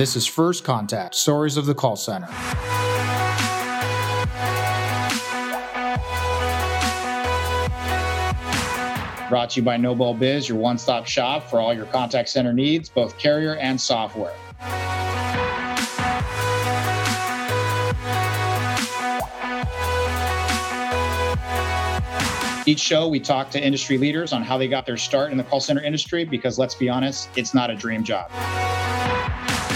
This is First Contact Stories of the Call Center. Brought to you by NobelBiz, your one stop shop for all your contact center needs, both carrier and software. Each show, we talk to industry leaders on how they got their start in the call center industry because let's be honest, it's not a dream job.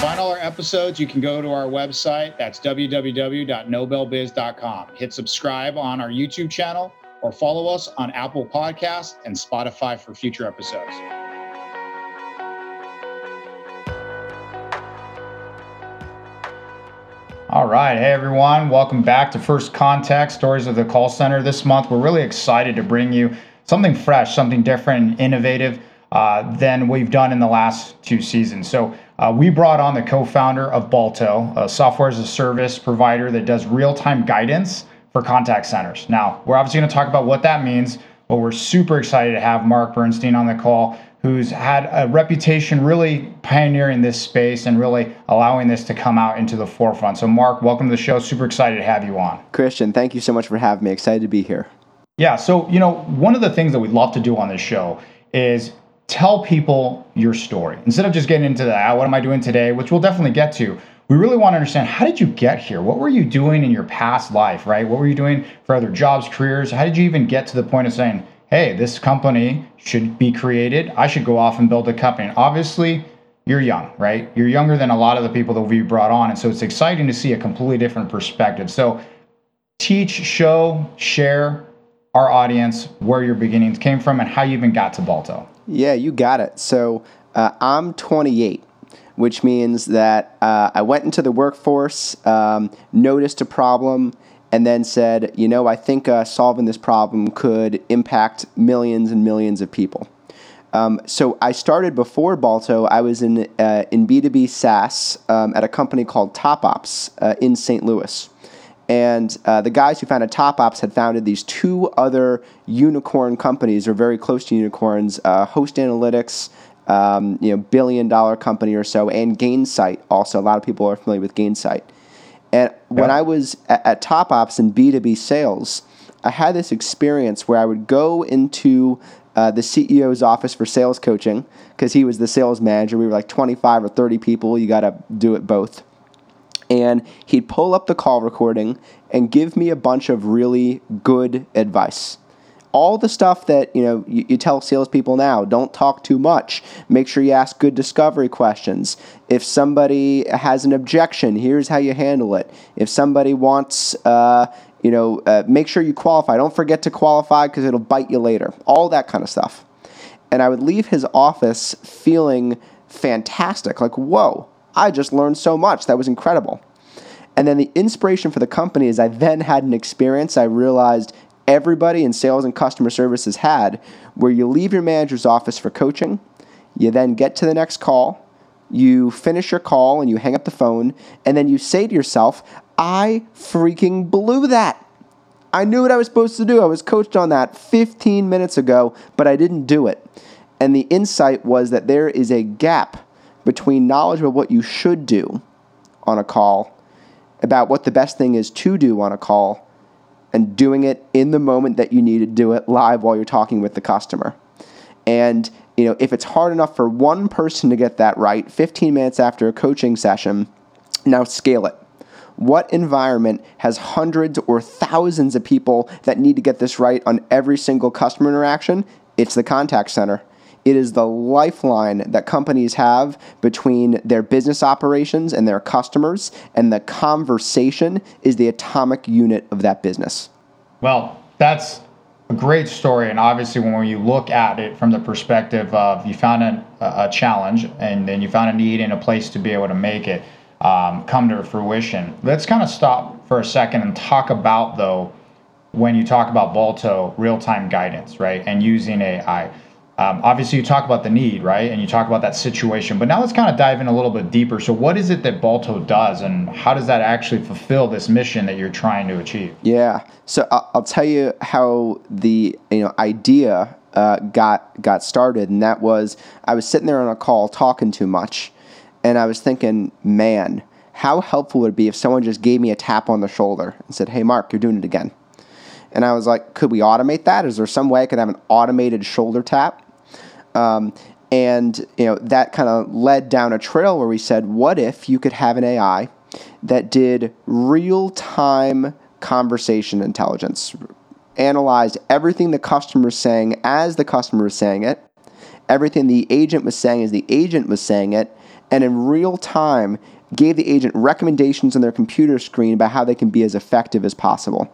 Find all our episodes, you can go to our website. That's www.nobelbiz.com. Hit subscribe on our YouTube channel or follow us on Apple Podcasts and Spotify for future episodes. All right. Hey, everyone. Welcome back to First Contact Stories of the Call Center. This month, we're really excited to bring you something fresh, something different innovative uh, than we've done in the last two seasons. So, uh, we brought on the co founder of Balto, a software as a service provider that does real time guidance for contact centers. Now, we're obviously going to talk about what that means, but we're super excited to have Mark Bernstein on the call who's had a reputation really pioneering this space and really allowing this to come out into the forefront. So, Mark, welcome to the show. Super excited to have you on. Christian, thank you so much for having me. Excited to be here. Yeah. So, you know, one of the things that we'd love to do on this show is tell people your story instead of just getting into that. Ah, what am I doing today? Which we'll definitely get to. We really want to understand how did you get here? What were you doing in your past life, right? What were you doing for other jobs, careers? How did you even get to the point of saying, hey, this company should be created. I should go off and build a company. And obviously, you're young, right? You're younger than a lot of the people that we brought on. And so it's exciting to see a completely different perspective. So teach, show, share our audience where your beginnings came from and how you even got to Balto. Yeah, you got it. So uh, I'm 28 which means that uh, I went into the workforce, um, noticed a problem, and then said, you know, I think uh, solving this problem could impact millions and millions of people. Um, so I started before Balto. I was in uh, in B two B SaaS um, at a company called TopOPPS uh, in St. Louis, and uh, the guys who founded TopOPPS had founded these two other unicorn companies, or very close to unicorns, uh, Host Analytics. Um, you know, billion dollar company or so, and Gainsight. Also, a lot of people are familiar with Gainsight. And when I was at, at TopOPPS in B2B sales, I had this experience where I would go into uh, the CEO's office for sales coaching because he was the sales manager. We were like 25 or 30 people. You got to do it both. And he'd pull up the call recording and give me a bunch of really good advice all the stuff that you know you, you, tell salespeople now. Don't talk too much. Make sure you ask good discovery questions. If somebody has an objection, here's how you handle it. If somebody wants, uh, you know, uh, make sure you qualify. Don't forget to qualify because it'll bite you later. All that kind of stuff. And I would leave his office feeling fantastic. Like, whoa, I just learned so much. That was incredible. And then the inspiration for the company is I then had an experience. I realized everybody in sales and customer services had, where you leave your manager's office for coaching, you then get to the next call, you finish your call and you hang up the phone, and then you say to yourself, I freaking blew that. I knew what I was supposed to do. I was coached on that 15 minutes ago, but I didn't do it. And the insight was that there is a gap between knowledge about what you should do on a call, about what the best thing is to do on a call, and doing it in the moment that you need to do it live while you're talking with the customer. And you know, if it's hard enough for one person to get that right 15 minutes after a coaching session, now scale it. What environment has hundreds or thousands of people that need to get this right on every single customer interaction? It's the contact center. It is the lifeline that companies have between their business operations and their customers, and the conversation is the atomic unit of that business. Well, that's a great story. And obviously, when you look at it from the perspective of you found a, a challenge and then you found a need and a place to be able to make it um, come to fruition, let's kind of stop for a second and talk about, though, when you talk about Balto real time guidance, right, and using AI. Um, obviously, you talk about the need, right? And you talk about that situation. But now let's kind of dive in a little bit deeper. So, what is it that Balto does, and how does that actually fulfill this mission that you're trying to achieve? Yeah. So, I'll, tell you how the you know idea uh, got got started, and that was I was sitting there on a call talking too much, and I was thinking, man, how helpful would it be if someone just gave me a tap on the shoulder and said, "Hey, Mark, you're doing it again." And I was like, could we automate that? Is there some way I could have an automated shoulder tap? Um, and you know that kind of led down a trail where we said, what if you could have an AI that did real time conversation intelligence, analyzed everything the customer was saying as the customer was saying it, everything the agent was saying as the agent was saying it, and in real time gave the agent recommendations on their computer screen about how they can be as effective as possible.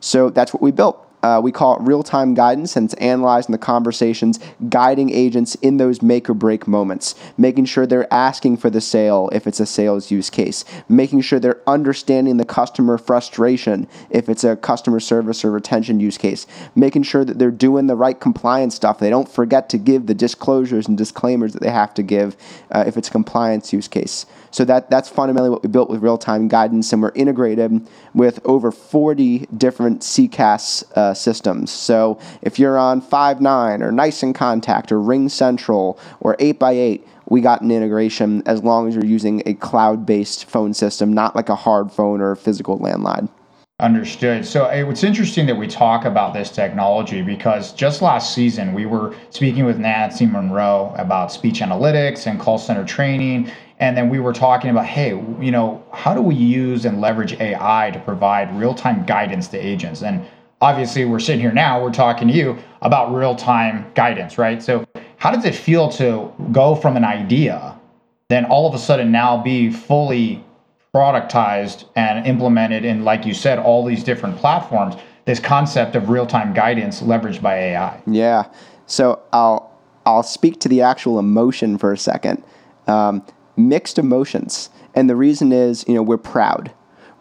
So that's what we built. Uh, we call it real time guidance, and it's analyzing the conversations, guiding agents in those make or break moments, making sure they're asking for the sale if it's a sales use case, making sure they're understanding the customer frustration if it's a customer service or retention use case, making sure that they're doing the right compliance stuff. They don't forget to give the disclosures and disclaimers that they have to give uh, if it's a compliance use case. So that that's fundamentally what we built with real time guidance, and we're integrated with over 40 different CCaaS uh, systems. So if you're on Five9 or NICE inContact or RingCentral or 8x8, we got an integration as long as you're using a cloud based phone system, not like a hard phone or a physical landline. Understood. So it's interesting that we talk about this technology because just last season we were speaking with Nancy Monroe about speech analytics and call center training. And then we were talking about, hey, you know, how do we use and leverage AI to provide real time guidance to agents? And obviously, we're sitting here now, we're talking to you about real time guidance, right? So, how does it feel to go from an idea, then all of a sudden now be fully productized and implemented in, like you said, all these different platforms, this concept of real time guidance leveraged by AI? Yeah. So, I'll, I'll speak to the actual emotion for a second. Um, mixed emotions. And the reason is, you know, we're proud.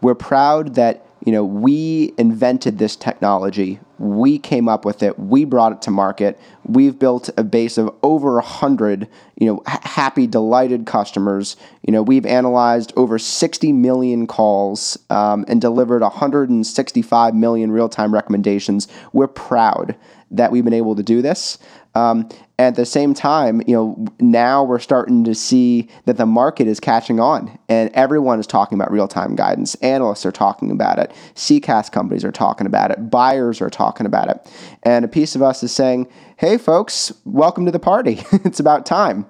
We're proud that, you know, we invented this technology. We came up with it. We brought it to market. We've built a base of over a hundred, you know, happy, delighted customers. You know, we've analyzed over 60 million calls um, and delivered 165 million real-time recommendations. We're proud that we've been able to do this. Um, at the same time, you know, now we're starting to see that the market is catching on and everyone is talking about real time guidance. Analysts are talking about it. CCaaS companies are talking about it. Buyers are talking about it. And a piece of us is saying, hey, folks, welcome to the party. it's about time.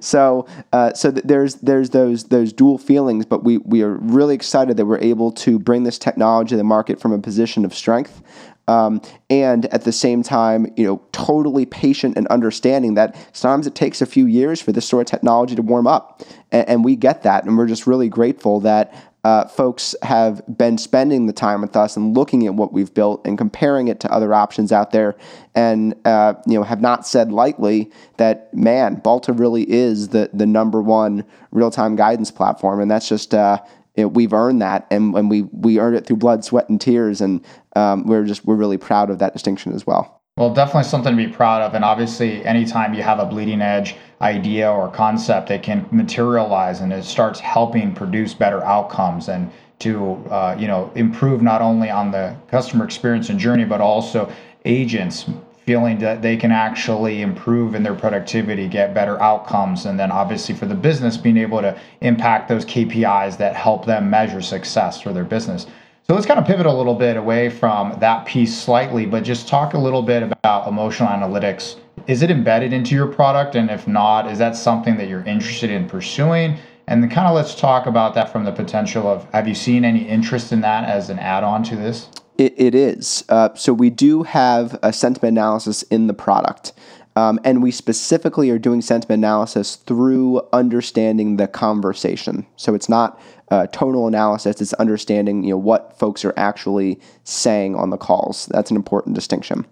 So, uh, so th- there's there's those those dual feelings, but we we are really excited that we're able to bring this technology to the market from a position of strength. Um, and at the same time, you know, totally patient and understanding that sometimes it takes a few years for this sort of technology to warm up, and, and we get that, and we're just really grateful that uh, folks have been spending the time with us and looking at what we've built and comparing it to other options out there, and uh, you know, have not said lightly that man, Balto really is the the number one real time guidance platform, and that's just uh, it, we've earned that, and, and we we earned it through blood, sweat, and tears, and um, we're just we're really proud of that distinction as well. Well, definitely something to be proud of, and obviously, anytime you have a bleeding edge idea or concept that can materialize and it starts helping produce better outcomes and to uh, you know improve not only on the customer experience and journey, but also agents feeling that they can actually improve in their productivity, get better outcomes, and then obviously for the business, being able to impact those KPIs that help them measure success for their business. So let's kind of pivot a little bit away from that piece slightly, but just talk a little bit about emotional analytics. Is it embedded into your product? And if not, is that something that you're interested in pursuing? And then kind of let's talk about that from the potential of have you seen any interest in that as an add on to this? It, it is. Uh, so we do have a sentiment analysis in the product. Um, and we specifically are doing sentiment analysis through understanding the conversation. So it's not uh, tonal analysis; it's understanding you know what folks are actually saying on the calls. That's an important distinction.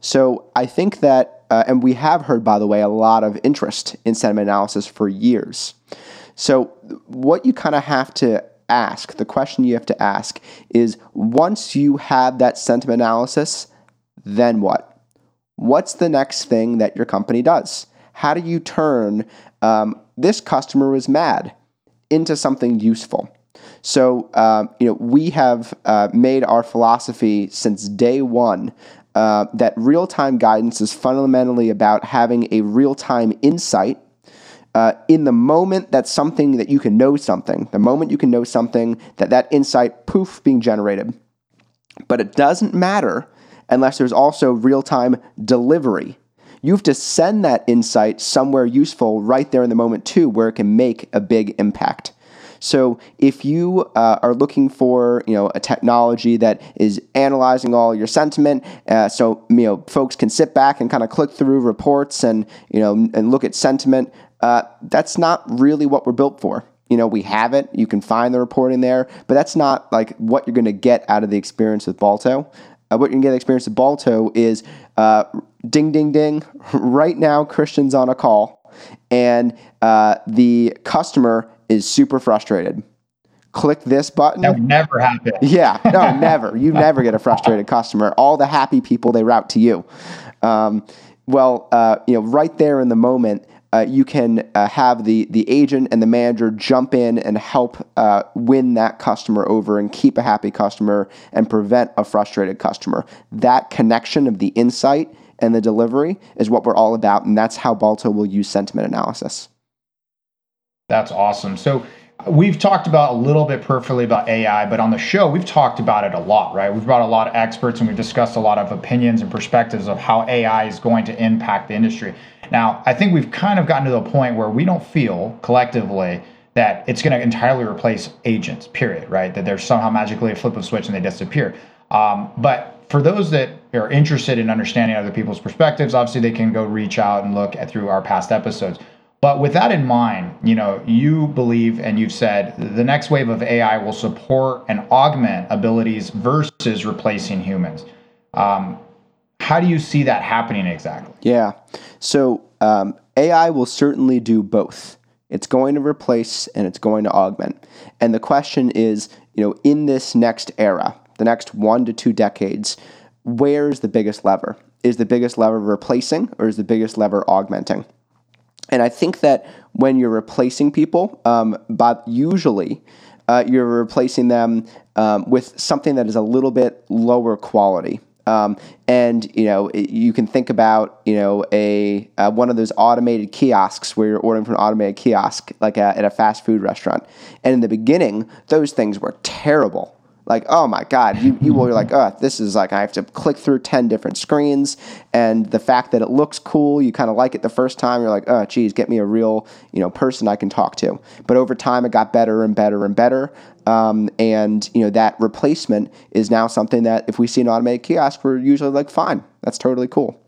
So I think that, uh, and we have heard, by the way, a lot of interest in sentiment analysis for years. So what you kind of have to ask, the question you have to ask is once you have that sentiment analysis, then what? What's the next thing that your company does? How do you turn um, this customer was mad into something useful? So, uh, you know, we have uh, made our philosophy since day one uh, that real time guidance is fundamentally about having a real time insight uh, in the moment that's something that you can know something, the moment you can know something, that that insight, poof, being generated. But it doesn't matter unless there's also real time delivery. You have to send that insight somewhere useful right there in the moment, too, where it can make a big impact. So if you uh, are looking for you know a technology that is analyzing all your sentiment, uh, so you know folks can sit back and kind of click through reports and you know and look at sentiment, uh, that's not really what we're built for. You know, we have it. You can find the reporting there, but that's not like what you're going to get out of the experience with Balto. Uh, what you're going to get the experience with Balto is uh, ding, ding, ding. Right now, Christian's on a call, and uh, the customer is super frustrated. Click this button. That would never happen. Yeah, no, never. You never get a frustrated customer. All the happy people they route to you. Um, well, uh, you know, right there in the moment, uh, you can uh, have the the agent and the manager jump in and help uh, win that customer over and keep a happy customer and prevent a frustrated customer. That connection of the insight and the delivery is what we're all about, and that's how Balto will use sentiment analysis. That's awesome. So we've talked about a little bit perfectly about AI, but on the show we've talked about it a lot, right? We've brought a lot of experts and we've discussed a lot of opinions and perspectives of how AI is going to impact the industry. Now, I think we've kind of gotten to the point where we don't feel collectively that it's going to entirely replace agents, period, right? That there's somehow magically a flip of switch and they disappear. Um, but for those that are interested in understanding other people's perspectives, obviously they can go reach out and look at through our past episodes. But with that in mind, you know, you believe and you've said the next wave of AI will support and augment abilities versus replacing humans. Um, how do you see that happening exactly? Yeah. So um, AI will certainly do both. It's going to replace and it's going to augment. And the question is, you know, in this next era, the next one to two decades, where's the biggest lever? Is the biggest lever replacing or is the biggest lever augmenting? And I think that when you're replacing people, um, but usually uh, you're replacing them um, with something that is a little bit lower quality. Um, and you know you can think about you know a uh, one of those automated kiosks where you're ordering from an automated kiosk like a, at a fast food restaurant. And in the beginning, those things were terrible. Like oh my god you, you you're like oh this is like i have to click through 10 different screens. And the fact that it looks cool you kind of like it the first time you're like oh geez get me a real you know person i can talk to. But over time it got better and better and better um, and you know that replacement is now something that if we see an automated kiosk we're usually like fine that's totally cool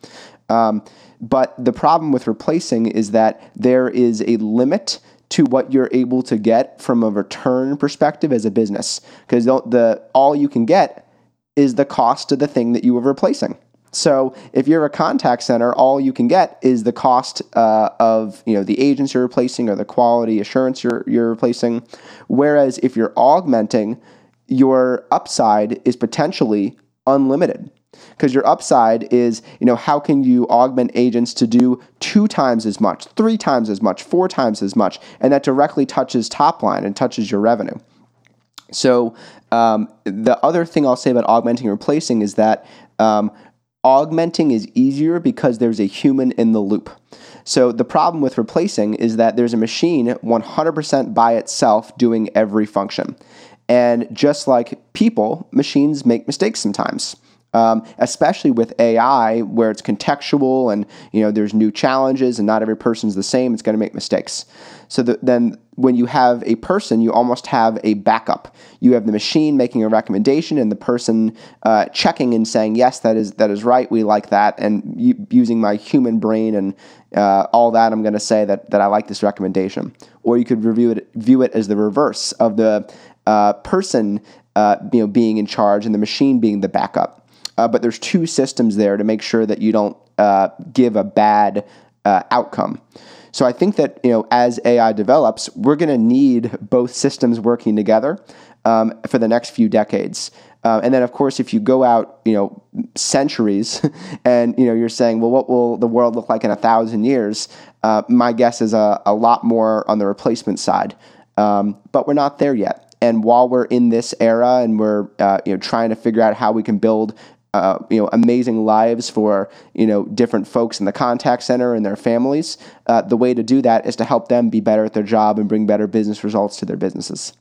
um, but the problem with replacing is that there is a limit to what you're able to get from a return perspective as a business because the, all you can get is the cost of the thing that you were replacing. So if you're a contact center, all you can get is the cost uh, of you know the agents you're replacing or the quality assurance you're you're replacing. Whereas if you're augmenting, your upside is potentially unlimited. Because your upside is you know how can you augment agents to do two times as much three times as much four times as much? And that directly touches top line and touches your revenue. So um, the other thing i'll say about augmenting and replacing is that um, augmenting is easier because there's a human in the loop. So the problem with replacing is that there's a machine 100% by itself doing every function. And just like people machines make mistakes sometimes um, especially with AI, where it's contextual and you know there's new challenges and not every person's the same. It's going to make mistakes. So the, then when you have a person, you almost have a backup. You have the machine making a recommendation and the person uh, checking and saying yes, that is that is right. We like that, and using my human brain and uh, all that, I'm going to say that that I like this recommendation. Or you could review it view it as the reverse of the uh, person uh, you know being in charge and the machine being the backup uh, but there's two systems there to make sure that you don't uh, give a bad uh, outcome. So I think that you know as AI develops, we're going to need both systems working together um, for the next few decades. Uh, and then, of course, if you go out, you know, centuries, and you know, you're saying, well, what will the world look like in a thousand years? Uh, my guess is a, a lot more on the replacement side, um, but we're not there yet. And while we're in this era and we're uh, you know trying to figure out how we can build uh, you know amazing lives for you know different folks in the contact center and their families. Uh, the way to do that is to help them be better at their job and bring better business results to their businesses.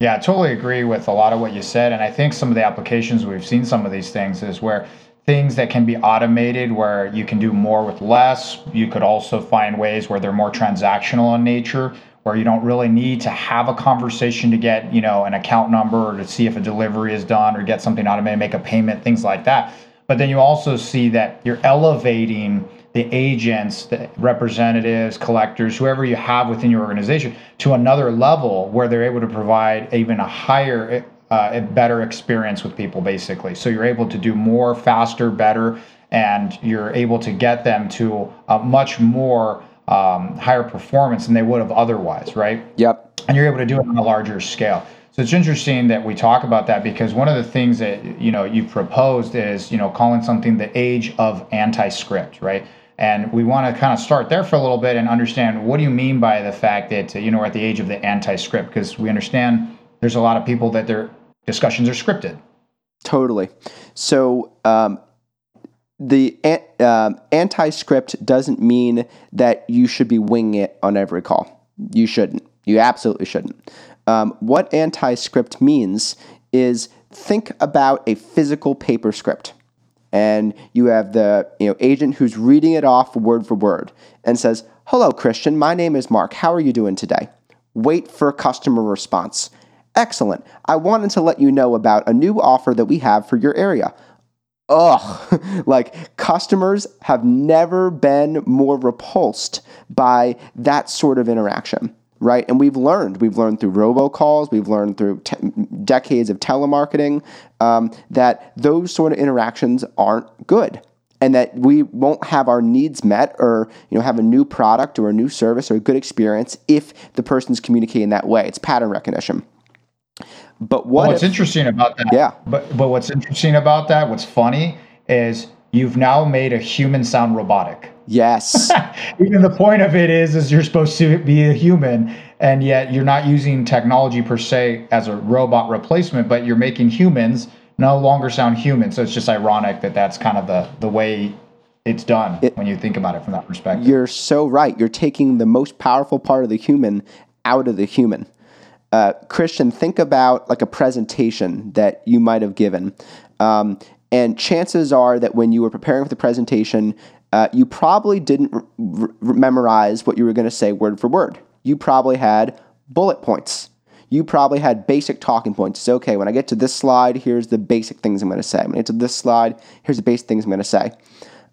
Yeah, I totally agree with a lot of what you said, and I think some of the applications we've seen some of these things is where things that can be automated where you can do more with less. You could also find ways where they're more transactional in nature, where you don't really need to have a conversation to get, you know, an account number or to see if a delivery is done or get something automated, make a payment, things like that. But then you also see that you're elevating the agents, the representatives, collectors, whoever you have within your organization to another level where they're able to provide even a higher uh, a better experience with people basically so you're able to do more faster better and you're able to get them to a much more um, higher performance than they would have otherwise right? Yep. And you're able to do it on a larger scale. So it's interesting that we talk about that because one of the things that you know you've proposed is you know calling something the age of anti-script right? And we want to kind of start there for a little bit and understand what do you mean by the fact that you know we're at the age of the anti-script? Because we understand there's a lot of people that they're discussions are scripted. Totally. So um, the uh, anti-script doesn't mean that you should be winging it on every call. You shouldn't. You absolutely shouldn't. Um, what anti-script means is think about a physical paper script and you have the you know agent who's reading it off word for word and says hello christian my name is mark how are you doing today wait for customer response Excellent. I wanted to let you know about a new offer that we have for your area. Ugh, like customers have never been more repulsed by that sort of interaction, right? And we've learned, we've learned through robocalls, we've learned through te- decades of telemarketing um, that those sort of interactions aren't good and that we won't have our needs met or you know have a new product or a new service or a good experience if the person's communicating that way. It's pattern recognition but what what's if, interesting about that? Yeah. But but what's interesting about that? What's funny is you've now made a human sound robotic. Yes. Even the point of it is is you're supposed to be a human and yet you're not using technology per se as a robot replacement, but you're making humans no longer sound human. So it's just ironic that that's kind of the the way it's done it, when you think about it from that perspective. You're so right. You're taking the most powerful part of the human out of the human uh, Christian, think about like a presentation that you might have given. Um, and chances are that when you were preparing for the presentation, uh, you probably didn't memorize what you were going to say word for word. You probably had bullet points. You probably had basic talking points. It's okay, when I get to this slide, here's the basic things I'm going to say. When I get to this slide, here's the basic things I'm going to say.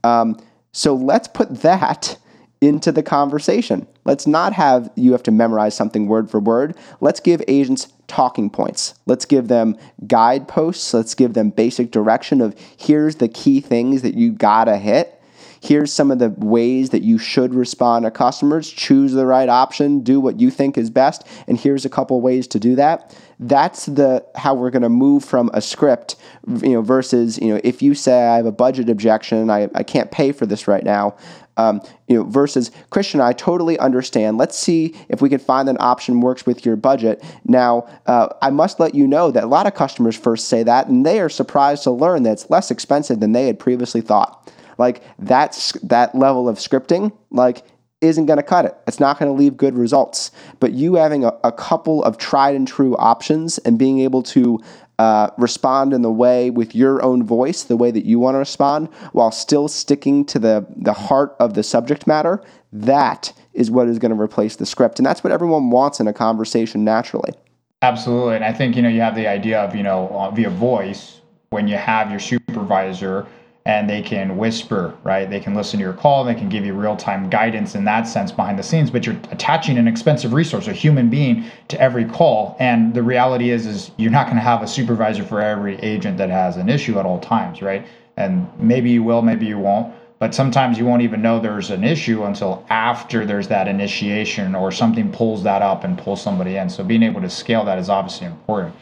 Um, so let's put that into the conversation. Let's not have you have to memorize something word for word. Let's give agents talking points. Let's give them guideposts. Let's give them basic direction of here's the key things that you gotta hit. Here's some of the ways that you should respond to customers. Choose the right option, do what you think is best, and here's a couple ways to do that. That's the how we're going to move from a script, you know, versus you know if you say I have a budget objection, I, I can't pay for this right now. Um, you know, versus Christian, I totally understand. Let's see if we can find an option works with your budget. Now, uh, I must let you know that a lot of customers first say that, and they are surprised to learn that it's less expensive than they had previously thought. Like that's that level of scripting, like isn't going to cut it. It's not going to leave good results. But you having a, a, couple of tried and true options and being able to uh, respond in the way with your own voice, the way that you want to respond, while still sticking to the, the heart of the subject matter, that is what is going to replace the script. And that's what everyone wants in a conversation naturally. Absolutely. And I think, you know, you have the idea of, you know, uh, via voice, when you have your supervisor and they can whisper, right? They can listen to your call, they can give you real time guidance in that sense behind the scenes, but you're attaching an expensive resource, a human being, to every call. And the reality is, is you're not going to have a supervisor for every agent that has an issue at all times, right? And maybe you will, maybe you won't. But sometimes you won't even know there's an issue until after there's that initiation or something pulls that up and pulls somebody in. So being able to scale that is obviously important.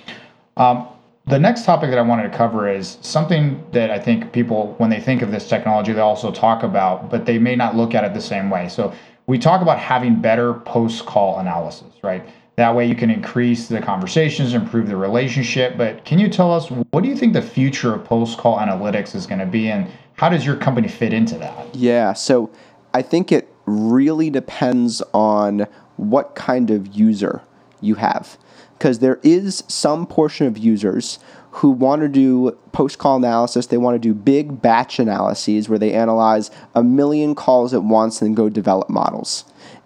Um, the next topic that I wanted to cover is something that I think people, when they think of this technology, they also talk about, but they may not look at it the same way. So we talk about having better post call analysis, right? That way you can increase the conversations, improve the relationship. But can you tell us what do you think the future of post call analytics is going to be and how does your company fit into that? Yeah, so I think it really depends on what kind of user you have. Because there is some portion of users who want to do post call analysis. They want to do big batch analyses where they analyze a million calls at once and go develop models.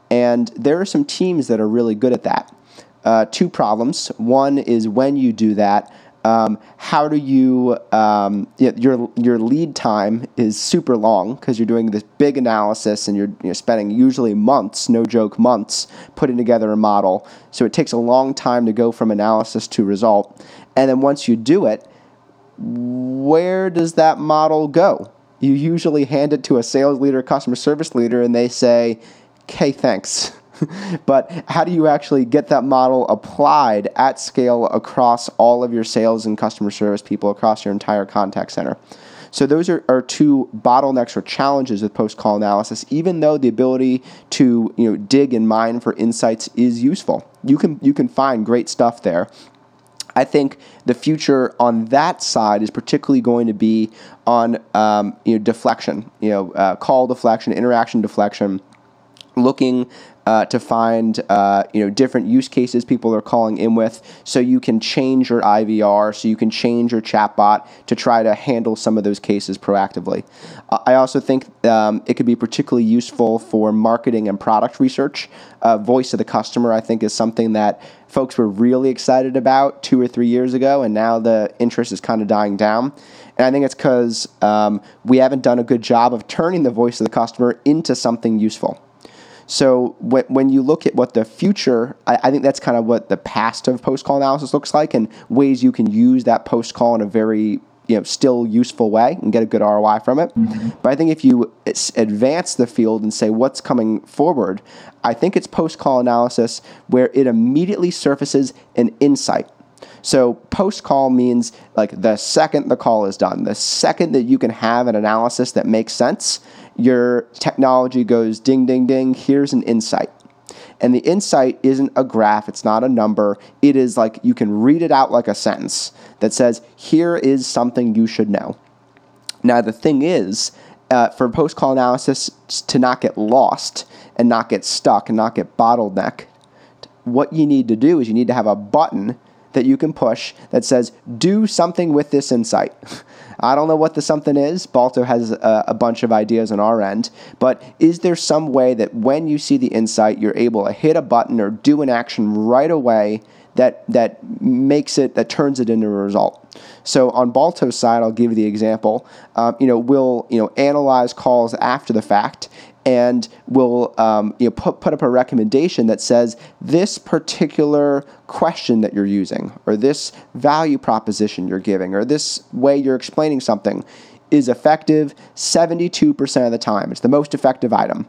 And there are some teams that are really good at that. Uh, two problems. One is when you do that, um, how do you um, your your lead time is super long because you're doing this big analysis and you're, you're spending usually months, no joke, months putting together a model. So it takes a long time to go from analysis to result. And then once you do it, where does that model go? You usually hand it to a sales leader, customer service leader, and they say, "Okay, thanks." but how do you actually get that model applied at scale across all of your sales and customer service people across your entire contact center? So those are, are two bottlenecks or challenges with post-call analysis, even though the ability to you know dig and mine for insights is useful. You can you can find great stuff there. I think the future on that side is particularly going to be on um, you know deflection, you know uh, call deflection, interaction deflection, looking uh, to find uh, you know different use cases people are calling in with, so you can change your IVR, so you can change your chatbot to try to handle some of those cases proactively. Uh, I also think um, it could be particularly useful for marketing and product research. Uh, voice of the customer, I think, is something that folks were really excited about two or three years ago, and now the interest is kind of dying down. And I think it's because um, we haven't done a good job of turning the voice of the customer into something useful. So when, when you look at what the future, I, I think that's kind of what the past of post call analysis looks like and ways you can use that post call in a very you know still useful way and get a good ROI from it. Mm-hmm. But I think if you advance the field and say what's coming forward, I think it's post call analysis where it immediately surfaces an insight. So post call means like the second the call is done, the second that you can have an analysis that makes sense, your technology goes ding, ding, ding, here's an insight. And the insight isn't a graph, it's not a number. It is like you can read it out like a sentence that says, here is something you should know. Now, the thing is, uh, for post call analysis to not get lost and not get stuck and not get bottlenecked, what you need to do is you need to have a button that you can push that says, do something with this insight. I don't know what the something is. Balto has a, a, bunch of ideas on our end, but is there some way that when you see the insight, you're able to hit a button or do an action right away that that makes it that turns it into a result? So on Balto's side, I'll give you the example. Um, you know, we'll you know analyze calls after the fact and we'll um, you know, put, put up a recommendation that says this particular question that you're using, or this value proposition you're giving, or this way you're explaining something is effective 72% of the time. It's the most effective item.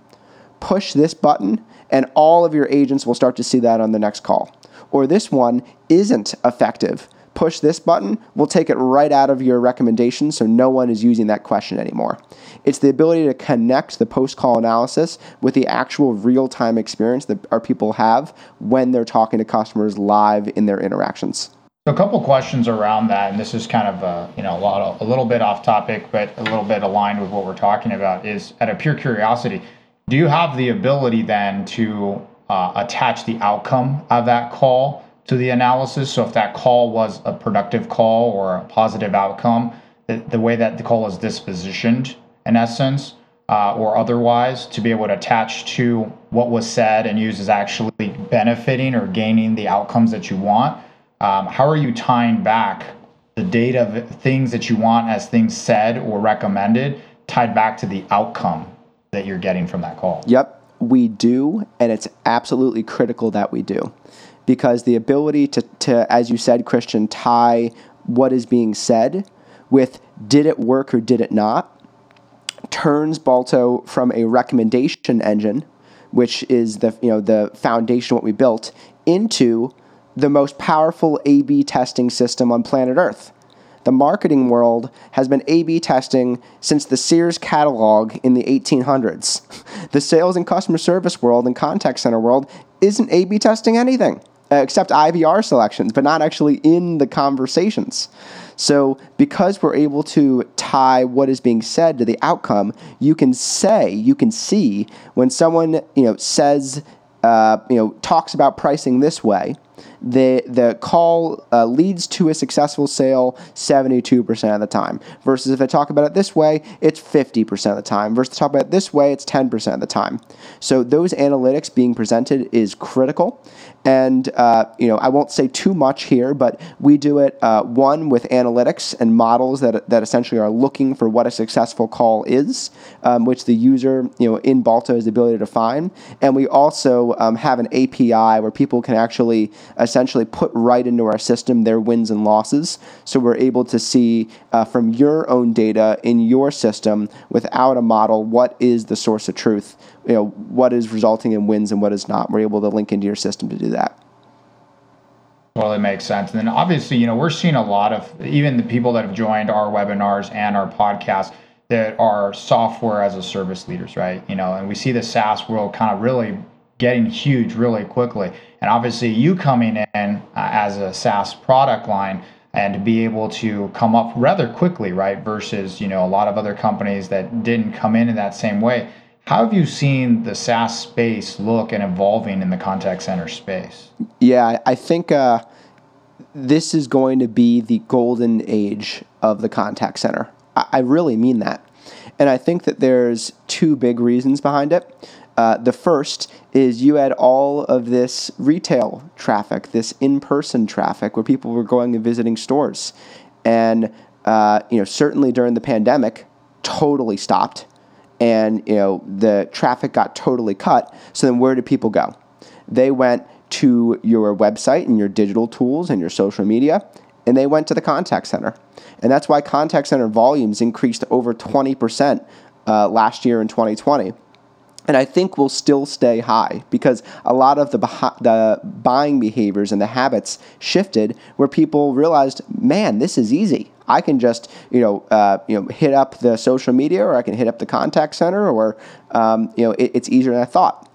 Push this button, and all of your agents will start to see that on the next call. Or this one isn't effective push this button, we'll take it right out of your recommendation so no one is using that question anymore. It's the ability to connect the post call analysis with the actual real time experience that our people have when they're talking to customers live in their interactions. So a couple questions around that, and this is kind of a, you know a lot of, a little bit off topic, but a little bit aligned with what we're talking about. Is at a pure curiosity, do you have the ability then to uh, attach the outcome of that call to the analysis. So if that call was a productive call or a positive outcome, the, the way that the call is dispositioned, in essence, uh, or otherwise, to be able to attach to what was said and use as actually benefiting or gaining the outcomes that you want. Um, how are you tying back the data things that you want as things said or recommended tied back to the outcome that you're getting from that call? Yep, we do, and it's absolutely critical that we do because the ability to, to, as you said, Christian, tie what is being said with did it work or did it not turns Balto from a recommendation engine, which is the you know the foundation what we built, into the most powerful A/B testing system on planet Earth. The marketing world has been A B testing since the Sears catalog in the 1800s. The sales and customer service world and contact center world isn't A B testing anything accept IVR selections, but not actually in the conversations. So, because we're able to tie what is being said to the outcome, you can say, you can see when someone you know says, uh, you know, talks about pricing this way the the call uh, leads to a successful sale 72% of the time. Versus if I talk about it this way, it's 50% of the time. Versus talk about it this way, it's 10% of the time. So those analytics being presented is critical. And uh, you know, I won't say too much here, but we do it uh, one with analytics and models that that essentially are looking for what a successful call is, um, which the user you know in Balto has the ability to find. And we also um, have an API where people can actually essentially put right into our system their wins and losses. So we're able to see uh, from your own data in your system without a model what is the source of truth, you know, what is resulting in wins and what is not. We're able to link into your system to do that. Well, it makes sense. And then obviously, you know, we're seeing a lot of even the people that have joined our webinars and our podcast that are software as a service leaders, right? You know, and we see the SaaS world kind of really getting huge really quickly. And obviously, you coming in uh, as a SaaS product line and to be able to come up rather quickly, right? Versus you know a lot of other companies that didn't come in in that same way. How have you seen the SaaS space look and evolving in the contact center space? Yeah, I think uh, this is going to be the golden age of the contact center. I, I really mean that. And I think that there's two big reasons behind it. Uh, the first is you had all of this retail traffic, this in-person traffic, where people were going and visiting stores, and uh, you know certainly during the pandemic, totally stopped, and you know the traffic got totally cut. So then, where did people go? They went to your website and your digital tools and your social media, and they went to the contact center, and that's why contact center volumes increased over twenty percent uh, last year in 2020 and I think will still stay high because a lot of the the buying behaviors and the habits shifted where people realized, man, this is easy. I can just you know uh, you know hit up the social media or I can hit up the contact center or um, you know it, it's easier than I thought.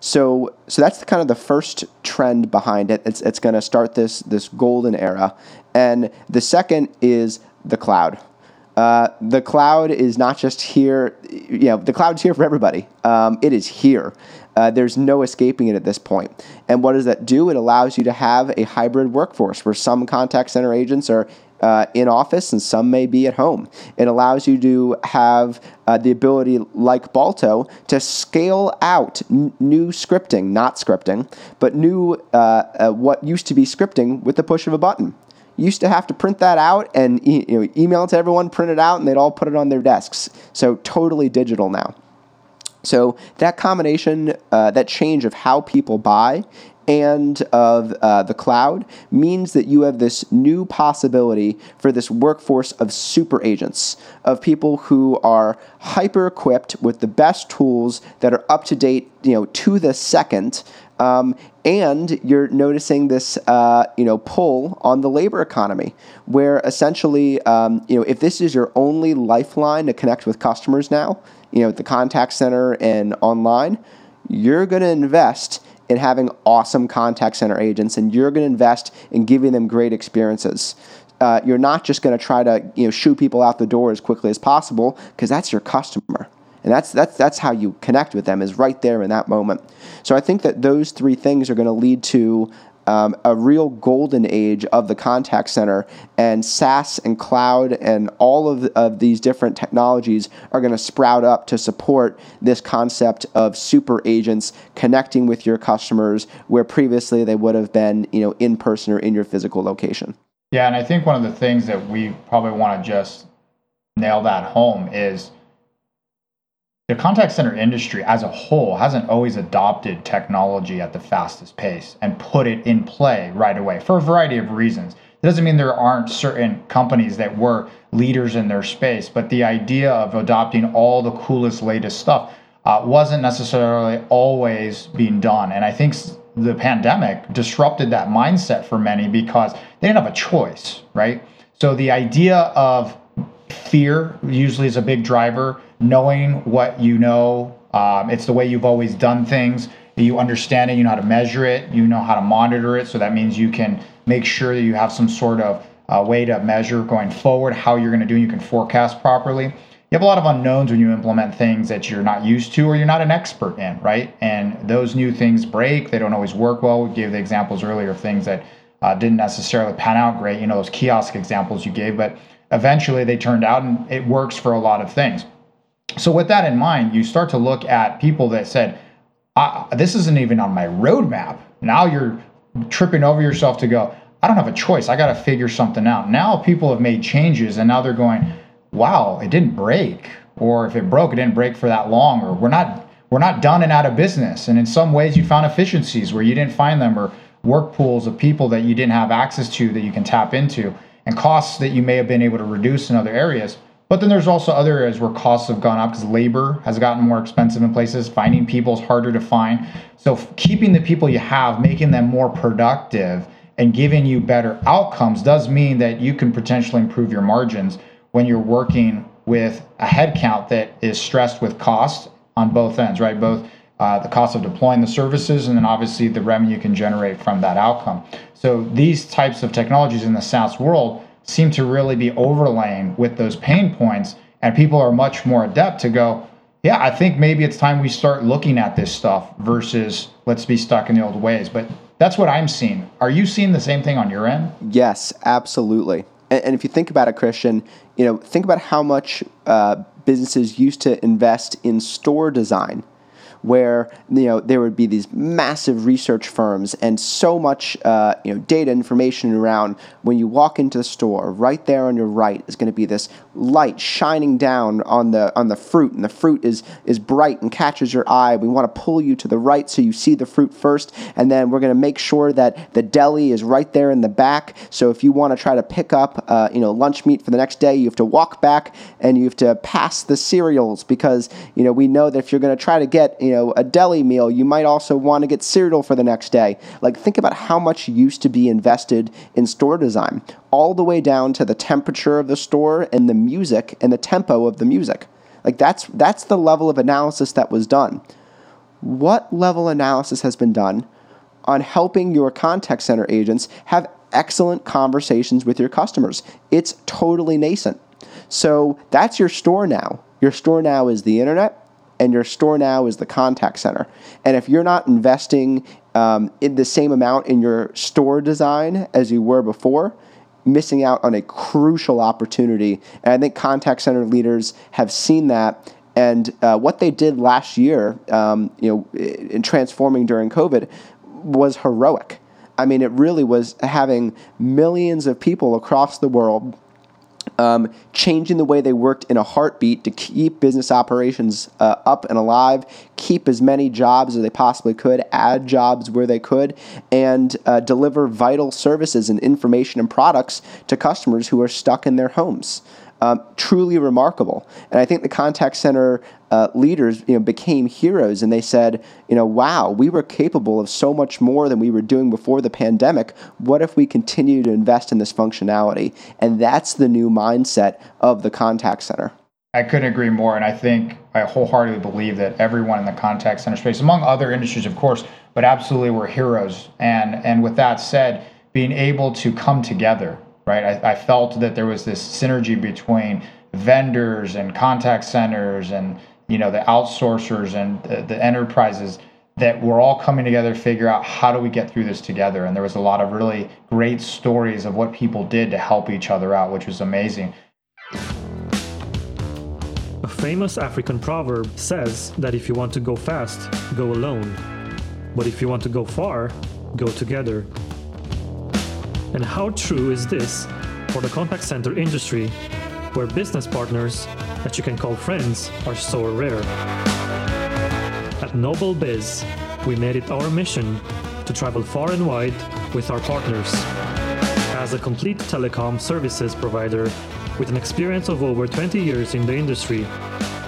So so that's the, kind of the first trend behind it. It's it's going to start this this golden era, and the second is the cloud. Uh, the cloud is not just here, you know, the cloud's here for everybody. Um, it is here. Uh, there's no escaping it at this point. And what does that do? It allows you to have a hybrid workforce where some contact center agents are uh, in office and some may be at home. It allows you to have uh, the ability, like Balto, to scale out n- new scripting, not scripting, but new uh, uh, what used to be scripting with the push of a button used to have to print that out and e- you know, email it to everyone, print it out, and they'd all put it on their desks. So totally digital now. So that combination, uh, that change of how people buy and of uh, the cloud means that you have this new possibility for this workforce of super agents, of people who are hyper equipped with the best tools that are up to date, you know, to the second, um, and you're noticing this, uh, you know, pull on the labor economy, where essentially, um, you know, if this is your only lifeline to connect with customers now, you know, at the contact center and online, you're going to invest in having awesome contact center agents, and you're going to invest in giving them great experiences. Uh, you're not just going to try to, you know, shoo people out the door as quickly as possible because that's your customer and that's that's that's how you connect with them is right there in that moment. So I think that those three things are going to lead to um, a real golden age of the contact center, and SaaS and cloud and all of, of these different technologies are going to sprout up to support this concept of super agents connecting with your customers where previously they would have been, you know, in person or in your physical location. Yeah, and I think one of the things that we probably want to just nail that home is the contact center industry as a whole hasn't always adopted technology at the fastest pace and put it in play right away for a variety of reasons. It doesn't mean there aren't certain companies that were leaders in their space, but the idea of adopting all the coolest, latest stuff uh, wasn't necessarily always being done. And I think the pandemic disrupted that mindset for many because they didn't have a choice, right? So the idea of fear usually is a big driver knowing what you know. Um, it's the way you've always done things. you understand it, you know how to measure it, you know how to monitor it. So that means you can make sure that you have some sort of uh, way to measure going forward how you're going to do. You can forecast properly. You have a lot of unknowns when you implement things that you're not used to or you're not an expert in, right? And those new things break. They don't always work well. We gave the examples earlier of things that uh, didn't necessarily pan out great. You know those kiosk examples you gave, but eventually they turned out and it works for a lot of things. So with that in mind, you start to look at people that said, "This isn't even on my roadmap." Now you're tripping over yourself to go. I don't have a choice. I got to figure something out. Now people have made changes and now they're going, wow, it didn't break. Or if it broke, it didn't break for that long. Or we're not we're not done and out of business. And in some ways you found efficiencies where you didn't find them or work pools of people that you didn't have access to that you can tap into and costs that you may have been able to reduce in other areas. But then there's also other areas where costs have gone up because labor has gotten more expensive in places. Finding people is harder to find. So keeping the people you have, making them more productive and giving you better outcomes does mean that you can potentially improve your margins when you're working with a headcount that is stressed with cost on both ends, right? Both uh, the cost of deploying the services and then obviously the revenue you can generate from that outcome. So these types of technologies in the SaaS world seem to really be overlaying with those pain points, and people are much more adept to go, yeah, I think maybe it's time we start looking at this stuff versus let's be stuck in the old ways. But that's what I'm seeing. Are you seeing the same thing on your end? Yes, absolutely. And, if you think about it, Christian, you know, think about how much uh, businesses used to invest in store design where you know there would be these massive research firms and so much uh, you know data information around when you walk into the store right there on your right is going to be this light shining down on the on the fruit and the fruit is is bright and catches your eye. We want to pull you to the right so you see the fruit first and then we're going to make sure that the deli is right there in the back. So if you want to try to pick up uh, you know lunch meat for the next day you have to walk back and you have to pass the cereals because you know we know that if you're going to try to get you know, a deli meal, you might also want to get cereal for the next day. Like, think about how much used to be invested in store design, all the way down to the temperature of the store and the music and the tempo of the music. Like, that's, that's the level of analysis that was done. What level analysis has been done on helping your contact center agents have excellent conversations with your customers? It's totally nascent. So, that's your store now. Your store now is the internet and your store now is the contact center. And if you're not investing um, in the same amount in your store design as you were before, missing out on a crucial opportunity. And I think contact center leaders have seen that. And uh, what they did last year, um, you know, in transforming during COVID, was heroic. I mean, it really was having millions of people across the world um, changing the way they worked in a heartbeat to keep business operations uh, up and alive, keep as many jobs as they possibly could, add jobs where they could, and uh, deliver vital services and information and products to customers who are stuck in their homes um, truly remarkable. And I think the contact center uh, leaders, you know, became heroes, and they said, you know, wow, we were capable of so much more than we were doing before the pandemic. What if we continue to invest in this functionality? And that's the new mindset of the contact center. I couldn't agree more. And I think I wholeheartedly believe that everyone in the contact center space, among other industries, of course, but absolutely were heroes. And and with that said, being able to come together right? I, I felt that there was this synergy between vendors and contact centers and you know the outsourcers and the, the enterprises that we're all coming together to figure out how do we get through this together. And there was a lot of really great stories of what people did to help each other out which was amazing. A famous african proverb says that if you want to go fast go alone. But if you want to go far go together and how true is this for the contact center industry, where business partners that you can call friends are so rare? At NobelBiz, we made it our mission to travel far and wide with our partners. As a complete telecom services provider with an experience of over 20 years in the industry,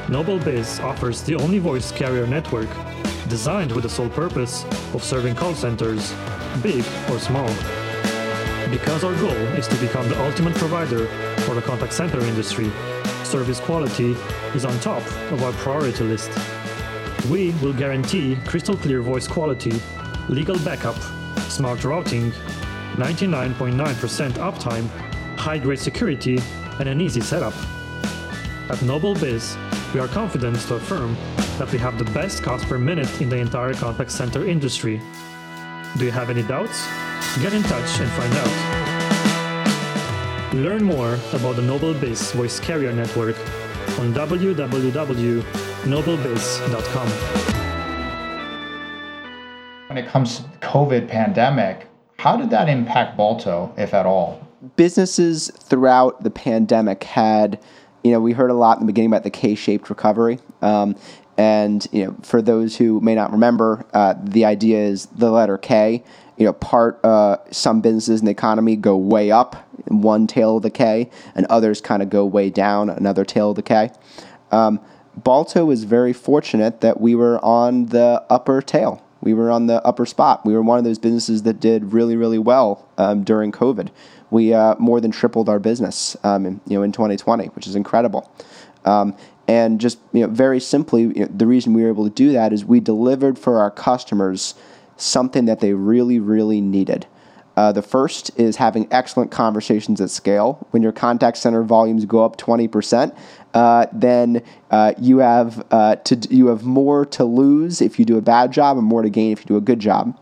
NobelBiz offers the only voice carrier network designed with the sole purpose of serving call centers, big or small because our goal is to become the ultimate provider for the contact center industry. Service quality is on top of our priority list. We will guarantee crystal clear voice quality, legal backup, smart routing, 99.9% uptime, high grade security, and an easy setup. At NobelBiz, we are confident to affirm that we have the best cost per minute in the entire contact center industry. Do you have any doubts? Get in touch and find out. Learn more about the NobelBiz Voice Carrier Network on www.nobelbiz.com. When it comes to the COVID pandemic, how did that impact Balto, if at all? Businesses throughout the pandemic had, you know, we heard a lot in the beginning about the K-shaped recovery. Um, and you know, for those who may not remember, uh, the idea is the letter K. You know, part uh, some businesses in the economy go way up, one tail of the K, and others kind of go way down, another tail of the K. Um, Balto was very fortunate that we were on the upper tail. We were on the upper spot. We were one of those businesses that did really, really well um, during COVID. We uh, more than tripled our business, um, in, you know, in 2020, which is incredible. Um, and just you know, very simply, you know, the reason we were able to do that is we delivered for our customers something that they really, really needed. Uh, the first is having excellent conversations at scale. When your contact center volumes go up 20%, uh, then uh, you have uh, to you have more to lose if you do a bad job and more to gain if you do a good job.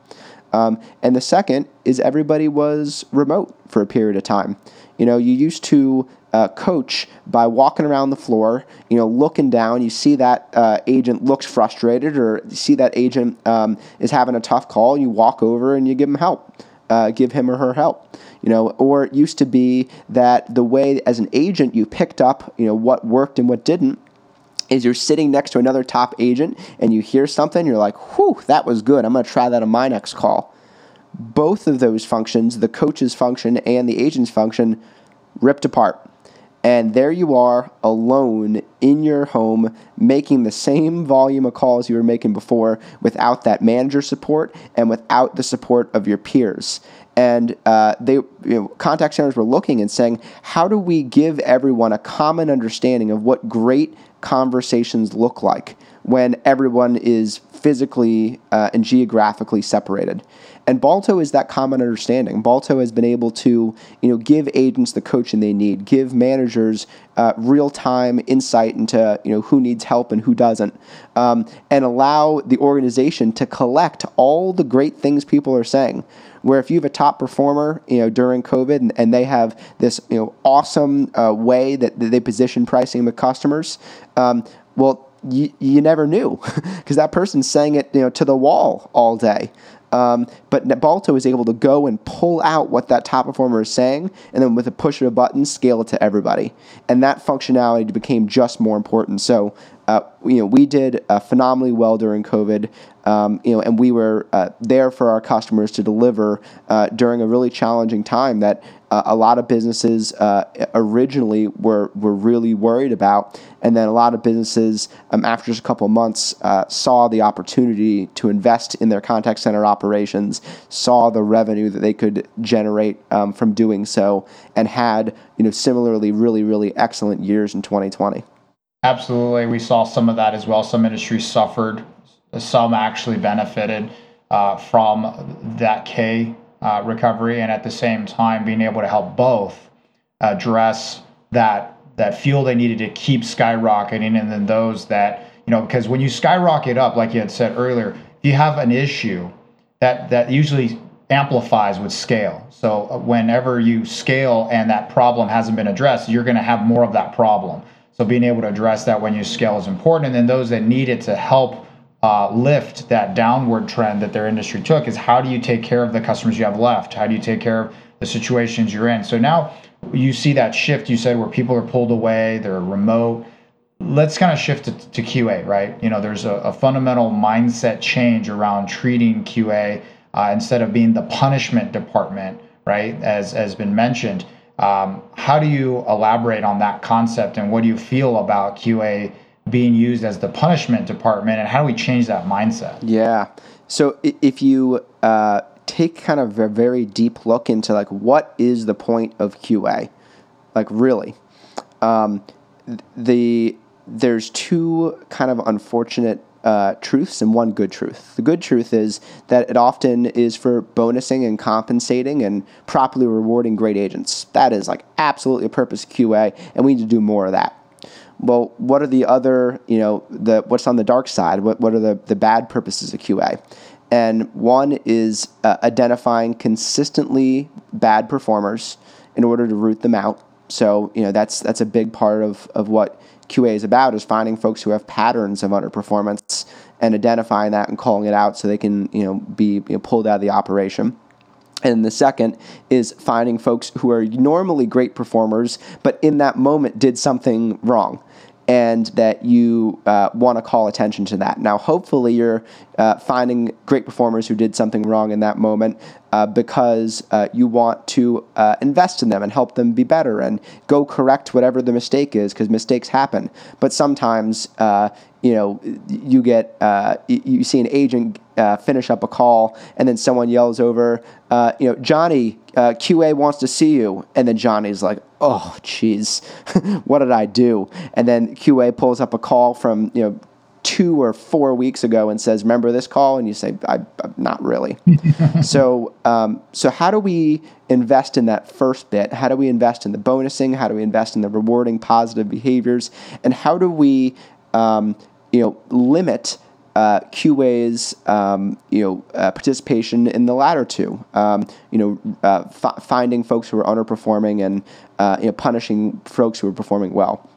Um, and the second is everybody was remote for a period of time. You know, you used to uh, coach by walking around the floor, you know, looking down. You see that uh, agent looks frustrated, or you see that agent um, is having a tough call. You walk over and you give him help, uh, give him or her help. You know, or it used to be that the way as an agent you picked up, you know, what worked and what didn't is you're sitting next to another top agent and you hear something, you're like, whew, that was good. I'm going to try that on my next call. Both of those functions, the coach's function and the agent's function, ripped apart and there you are alone in your home making the same volume of calls you were making before without that manager support and without the support of your peers. And uh, they you know, contact centers were looking and saying how do we give everyone a common understanding of what great conversations look like when everyone is physically uh, and geographically separated and Balto is that common understanding. Balto has been able to, you know, give agents the coaching they need, give managers uh, real time insight into, you know, who needs help and who doesn't, um, and allow the organization to collect all the great things people are saying. Where if you have a top performer, you know, during COVID, and, and they have this, you know, awesome uh, way that, that, they position pricing with customers, um, well, you, you never knew because that person's saying it you know to the wall all day. Um, but Balto is able to go and pull out what that top performer is saying, and then with a push of a button, scale it to everybody. And that functionality became just more important. So, uh, you know, we did uh, phenomenally well during COVID. Um, you know, and we were uh, there for our customers to deliver uh, during a really challenging time that uh, a lot of businesses uh, originally were were really worried about, and then a lot of businesses um, after just a couple of months saw the opportunity to invest in their contact center operations, saw the revenue that they could generate um, from doing so, and had you know similarly really really excellent years in 2020. Absolutely, we saw some of that as well. Some industries suffered, some actually benefited uh, from that K uh, recovery, and at the same time being able to help both address that that fuel they needed to keep skyrocketing, and then those that you know because when you skyrocket up, like you had said earlier, you have an issue that that usually amplifies with scale. So uh, whenever you scale and that problem hasn't been addressed, you're going to have more of that problem. So being able to address that when you scale is important, and then those that need it to help uh, lift that downward trend that their industry took is how do you take care of the customers you have left? How do you take care of the situations you're in? So now you see that shift you said where people are pulled away, they're remote. Let's kind of shift to, to QA, right? You know, there's a, a, fundamental mindset change around treating QA uh, instead of being the punishment department, right? As has been mentioned. Um, how do you elaborate on that concept and what do you feel about QA being used as the punishment department and how do we change that mindset? Yeah. So if you uh, take kind of a very deep look into like what is the point of qa like really. Um, the there's two kind of unfortunate uh, truths and one good truth. The good truth is that it often is for bonusing and compensating and properly rewarding great agents. That is like absolutely a purpose of QA, and we need to do more of that. Well, what are the other, you know, the what's on the dark side? What what are the the bad purposes of QA? And one is uh, identifying consistently bad performers in order to root them out. So you know that's that's a big part of of what QA is about is finding folks who have patterns of underperformance and identifying that and calling it out so they can you know be you know, pulled out of the operation. And the second is finding folks who are normally great performers, but in that moment did something wrong and that you uh, want to call attention to that. Now, hopefully, you're uh, finding great performers who did something wrong in that moment uh, because uh, you want to uh, invest in them and help them be better and go correct whatever the mistake is because mistakes happen. But sometimes, uh, you know, you get you see an agent finish up a call and then someone yells over, you know, Johnny, QA wants to see you, and then Johnny's like, oh, jeez, what did I do? And then QA pulls up a call from, you know, two or four weeks ago and says, remember this call? And you say, I, am not really. so, um, so how do we invest in that first bit? How do we invest in the bonusing? How do we invest in the rewarding positive behaviors? And how do we, um, you know, limit uh, QA's um, you know uh, participation in the latter two. Um, you know, uh, f- finding folks who are underperforming and uh, you know punishing folks who are performing well.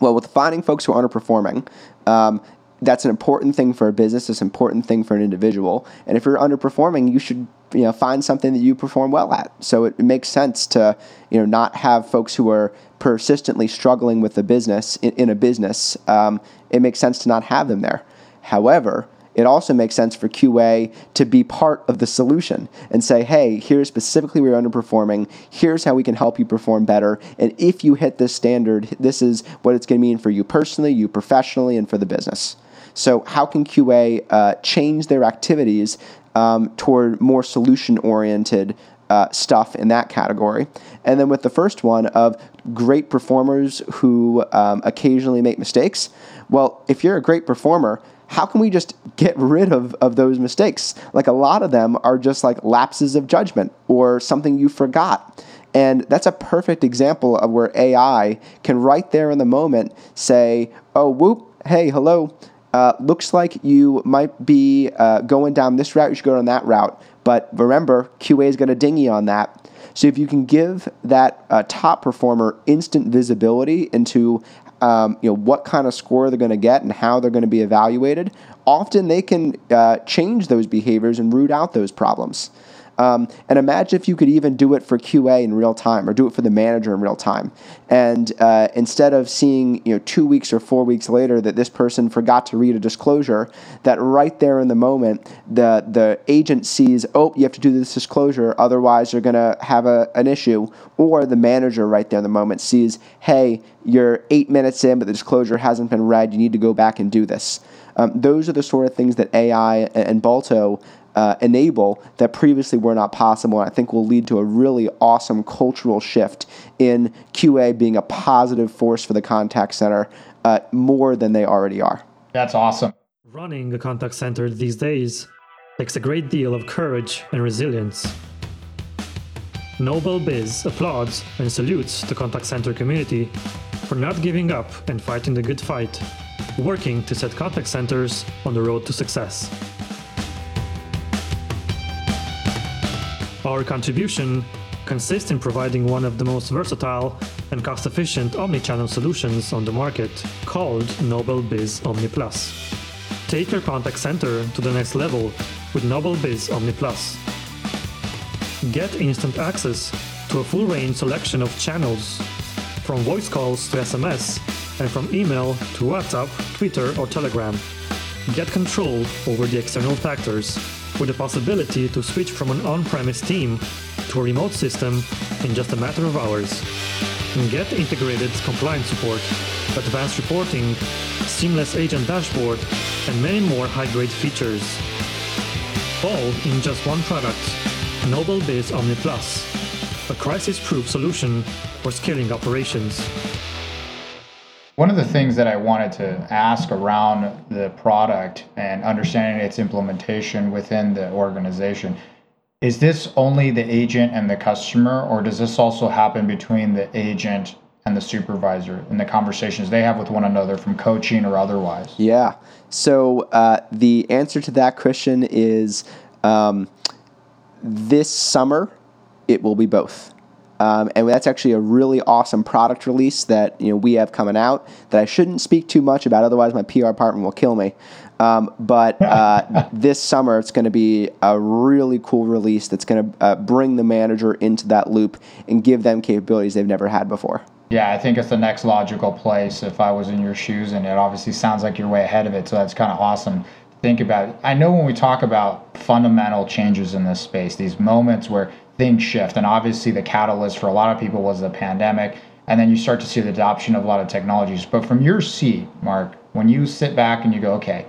Well, with finding folks who are underperforming, um, that's an important thing for a business. It's an important thing for an individual. And if you're underperforming, you should you know find something that you perform well at. So it, it makes sense to you know not have folks who are persistently struggling with the business in, in a business. Um, it makes sense to not have them there. However, it also makes sense for QA to be part of the solution and say, hey, here's specifically where you're underperforming. Here's how we can help you perform better. And if you hit this standard, this is what it's going to mean for you personally, you professionally, and for the business. So, how can QA uh, change their activities um, toward more solution oriented uh, stuff in that category? And then with the first one of great performers who um, occasionally make mistakes, well, if you're a great performer, how can we just get rid of, of those mistakes? Like a lot of them are just like lapses of judgment or something you forgot. And that's a perfect example of where AI can right there in the moment say, oh, whoop, hey, hello. Uh, looks like you might be uh, going down this route, you should go down that route. But remember, QA is going to ding you on that. So if you can give that uh, top performer instant visibility into um, you know what kind of score they're going to get and how they're going to be evaluated, often they can uh, change those behaviors and root out those problems. Um, and imagine if you could even do it for QA in real time or do it for the manager in real time. And uh, instead of seeing, you know, two weeks or four weeks later that this person forgot to read a disclosure, that right there in the moment, the, the agent sees, oh, you have to do this disclosure, otherwise you're going to have a, an issue. Or the manager right there in the moment sees, hey, you're eight minutes in, but the disclosure hasn't been read. You need to go back and do this. Um, those are the sort of things that AI and Balto uh, enable that previously were not possible. And I think will lead to a really awesome cultural shift in QA being a positive force for the contact center uh, more than they already are. That's awesome. Running a contact center these days takes a great deal of courage and resilience. NobelBiz applauds and salutes the contact center community for not giving up and fighting the good fight, working to set contact centers on the road to success. Our contribution consists in providing one of the most versatile and cost efficient omnichannel solutions on the market called NobelBiz Omni Plus. Take your contact center to the next level with NobelBiz Omni Plus. Get instant access to a full range selection of channels, from voice calls to SMS, and from email to WhatsApp, Twitter, or Telegram. Get control over the external factors with the possibility to switch from an on-premise team to a remote system in just a matter of hours. And get integrated compliance support, advanced reporting, seamless agent dashboard, and many more high-grade features. All in just one product, NobelBiz Omni Plus, a crisis-proof solution for scaling operations. One of the things that I wanted to ask around the product and understanding its implementation within the organization is this only the agent and the customer, or does this also happen between the agent and the supervisor in the conversations they have with one another from coaching or otherwise? Yeah. So uh, the answer to that, question is um, this summer it will be both. Um, and that's actually a really awesome product release that you know we have coming out that I shouldn't speak too much about, otherwise my PR department will kill me. Um, but uh, this summer, it's going to be a really cool release that's going to uh, bring the manager into that loop and give them capabilities they've never had before. Yeah, I think it's the next logical place if I was in your shoes, and it obviously sounds like you're way ahead of it. So that's kind of awesome to think about. I know when we talk about fundamental changes in this space, these moments where things shift, and obviously the catalyst for a lot of people was the pandemic, and then you start to see the adoption of a lot of technologies. But from your seat, Mark, when you sit back and you go, okay,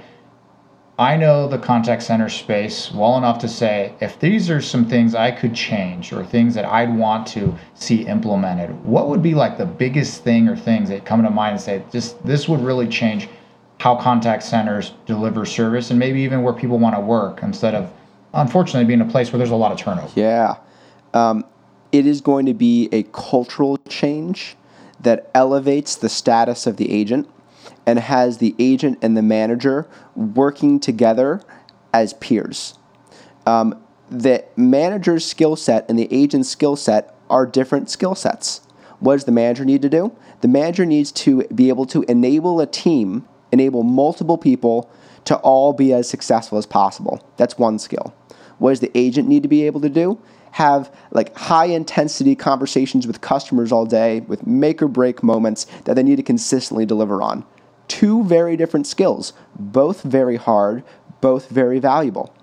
I know the contact center space well enough to say if these are some things I could change or things that I'd want to see implemented, what would be like the biggest thing or things that come to mind and say, just this would really change how contact centers deliver service and maybe even where people want to work instead of unfortunately being a place where there's a lot of turnover. Yeah. Um, it is going to be a cultural change that elevates the status of the agent and has the agent and the manager working together as peers. Um, the manager's skill set and the agent's skill set are different skill sets. What does the manager need to do? The manager needs to be able to enable a team, enable multiple people to all be as successful as possible. That's one skill. What does the agent need to be able to do? Have like high intensity conversations with customers all day with make or break moments that they need to consistently deliver on two very different skills, both very hard, both very valuable.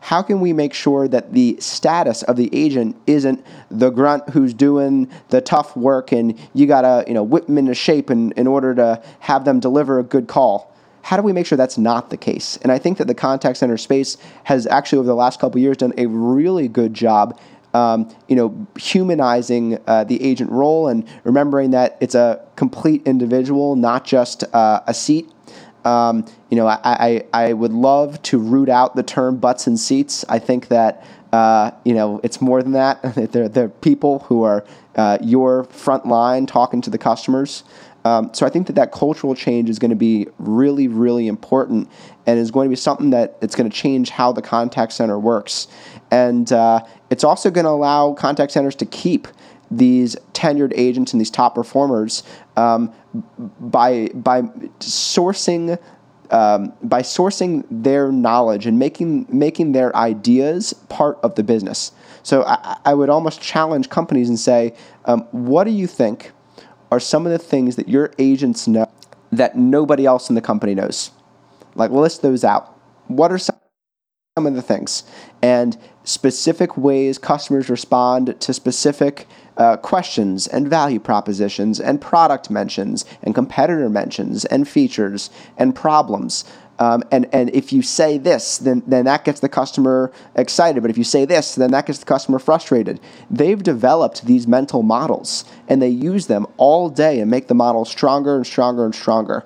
How can we make sure that the status of the agent isn't the grunt who's doing the tough work and you gotta, you know, whip them into shape in, in order to have them deliver a good call? How do we make sure that's not the case? And I think that the contact center space has actually over the last couple years done a really good job um, you know, humanizing uh, the agent role and remembering that it's a complete individual, not just uh, a seat. Um, you know, I, I, I would love to root out the term butts and seats. I think that, uh, you know, it's more than that. they're, they're people who are uh, your front line talking to the customers. Um, so I think that that cultural change is going to be really, really important, and is going to be something that it's going to change how the contact center works. And uh, it's also going to allow contact centers to keep these tenured agents and these top performers um, by by sourcing um, by sourcing their knowledge and making making their ideas part of the business. So I, I would almost challenge companies and say, um, what do you think are some of the things that your agents know that nobody else in the company knows? Like list those out. What are some some of the things and specific ways customers respond to specific uh, questions and value propositions and product mentions and competitor mentions and features and problems. Um, and, and if you say this, then, then that gets the customer excited. But if you say this, then that gets the customer frustrated. They've developed these mental models and they use them all day and make the model stronger and stronger and stronger.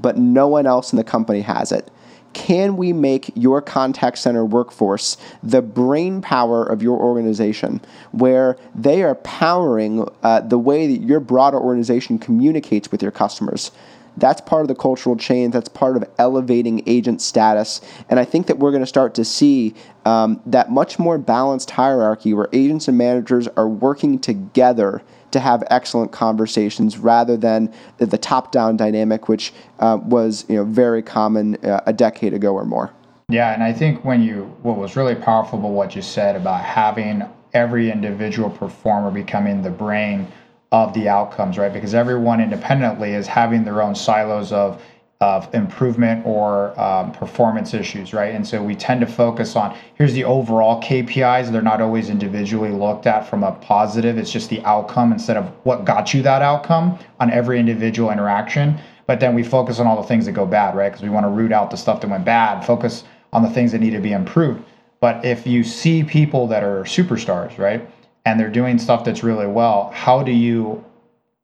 But no one else in the company has it can we make your contact center workforce the brain power of your organization, where they are powering uh, the way that your broader organization communicates with your customers? That's part of the cultural change. That's part of elevating agent status. And I think that we're going to start to see um, that much more balanced hierarchy where agents and managers are working together to have excellent conversations rather than the top down dynamic, which uh, was you know, very common uh, a decade ago or more. Yeah, and I think when you, what was really powerful about what you said about having every individual performer becoming the brain of the outcomes, right? Because everyone independently is having their own silos of of improvement or um, performance issues, right? And so we tend to focus on here's the overall KPIs. They're not always individually looked at from a positive. It's just the outcome instead of what got you that outcome on every individual interaction. But then we focus on all the things that go bad, right? Because we want to root out the stuff that went bad, focus on the things that need to be improved. But if you see people that are superstars, right? And they're doing stuff that's really well, how do you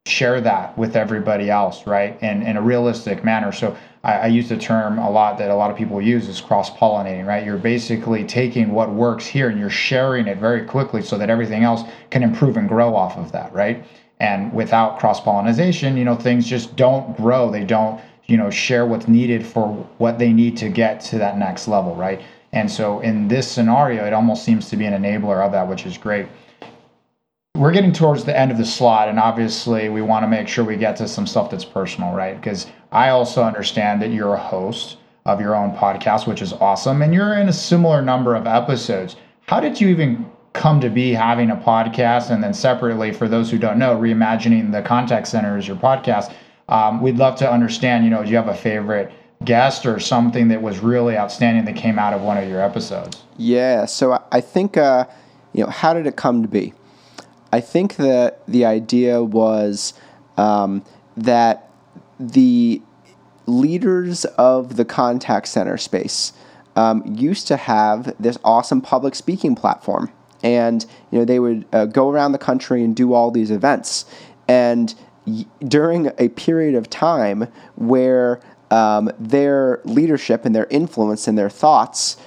share that with everybody else, right? In in a realistic manner. So I, I use the term a lot that a lot of people use is cross pollinating, right? You're basically taking what works here and you're sharing it very quickly so that everything else can improve and grow off of that, right? And without cross pollination, you know, things just don't grow. They don't, you know, share what's needed for what they need to get to that next level, right? And so in this scenario, it almost seems to be an enabler of that, which is great. We're getting towards the end of the slot, and obviously, we want to make sure we get to some stuff that's personal, right? Because I also understand that you're a host of your own podcast, which is awesome, and you're in a similar number of episodes. How did you even come to be having a podcast? And then, separately, for those who don't know, reimagining the contact center is your podcast. Um, we'd love to understand. You know, do you have a favorite? guest or something that was really outstanding that came out of one of your episodes? Yeah, so I think, uh, you know, how did it come to be? I think that the idea was um, that the leaders of the contact center space um, used to have this awesome public speaking platform. And, you know, they would uh, go around the country and do all these events. And y- during a period of time where um, their leadership and their influence and their thoughts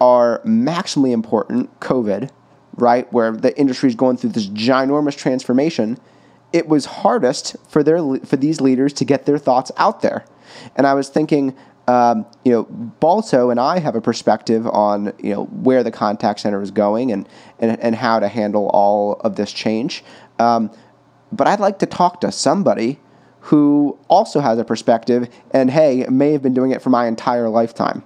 are maximally important, COVID, right, where the industry is going through this ginormous transformation, it was hardest for their for these leaders to get their thoughts out there. And I was thinking, um, you know, Balto and I have a perspective on you know where the contact center is going and and, and how to handle all of this change. Um, but I'd like to talk to somebody who also has a perspective and hey may have been doing it for my entire lifetime.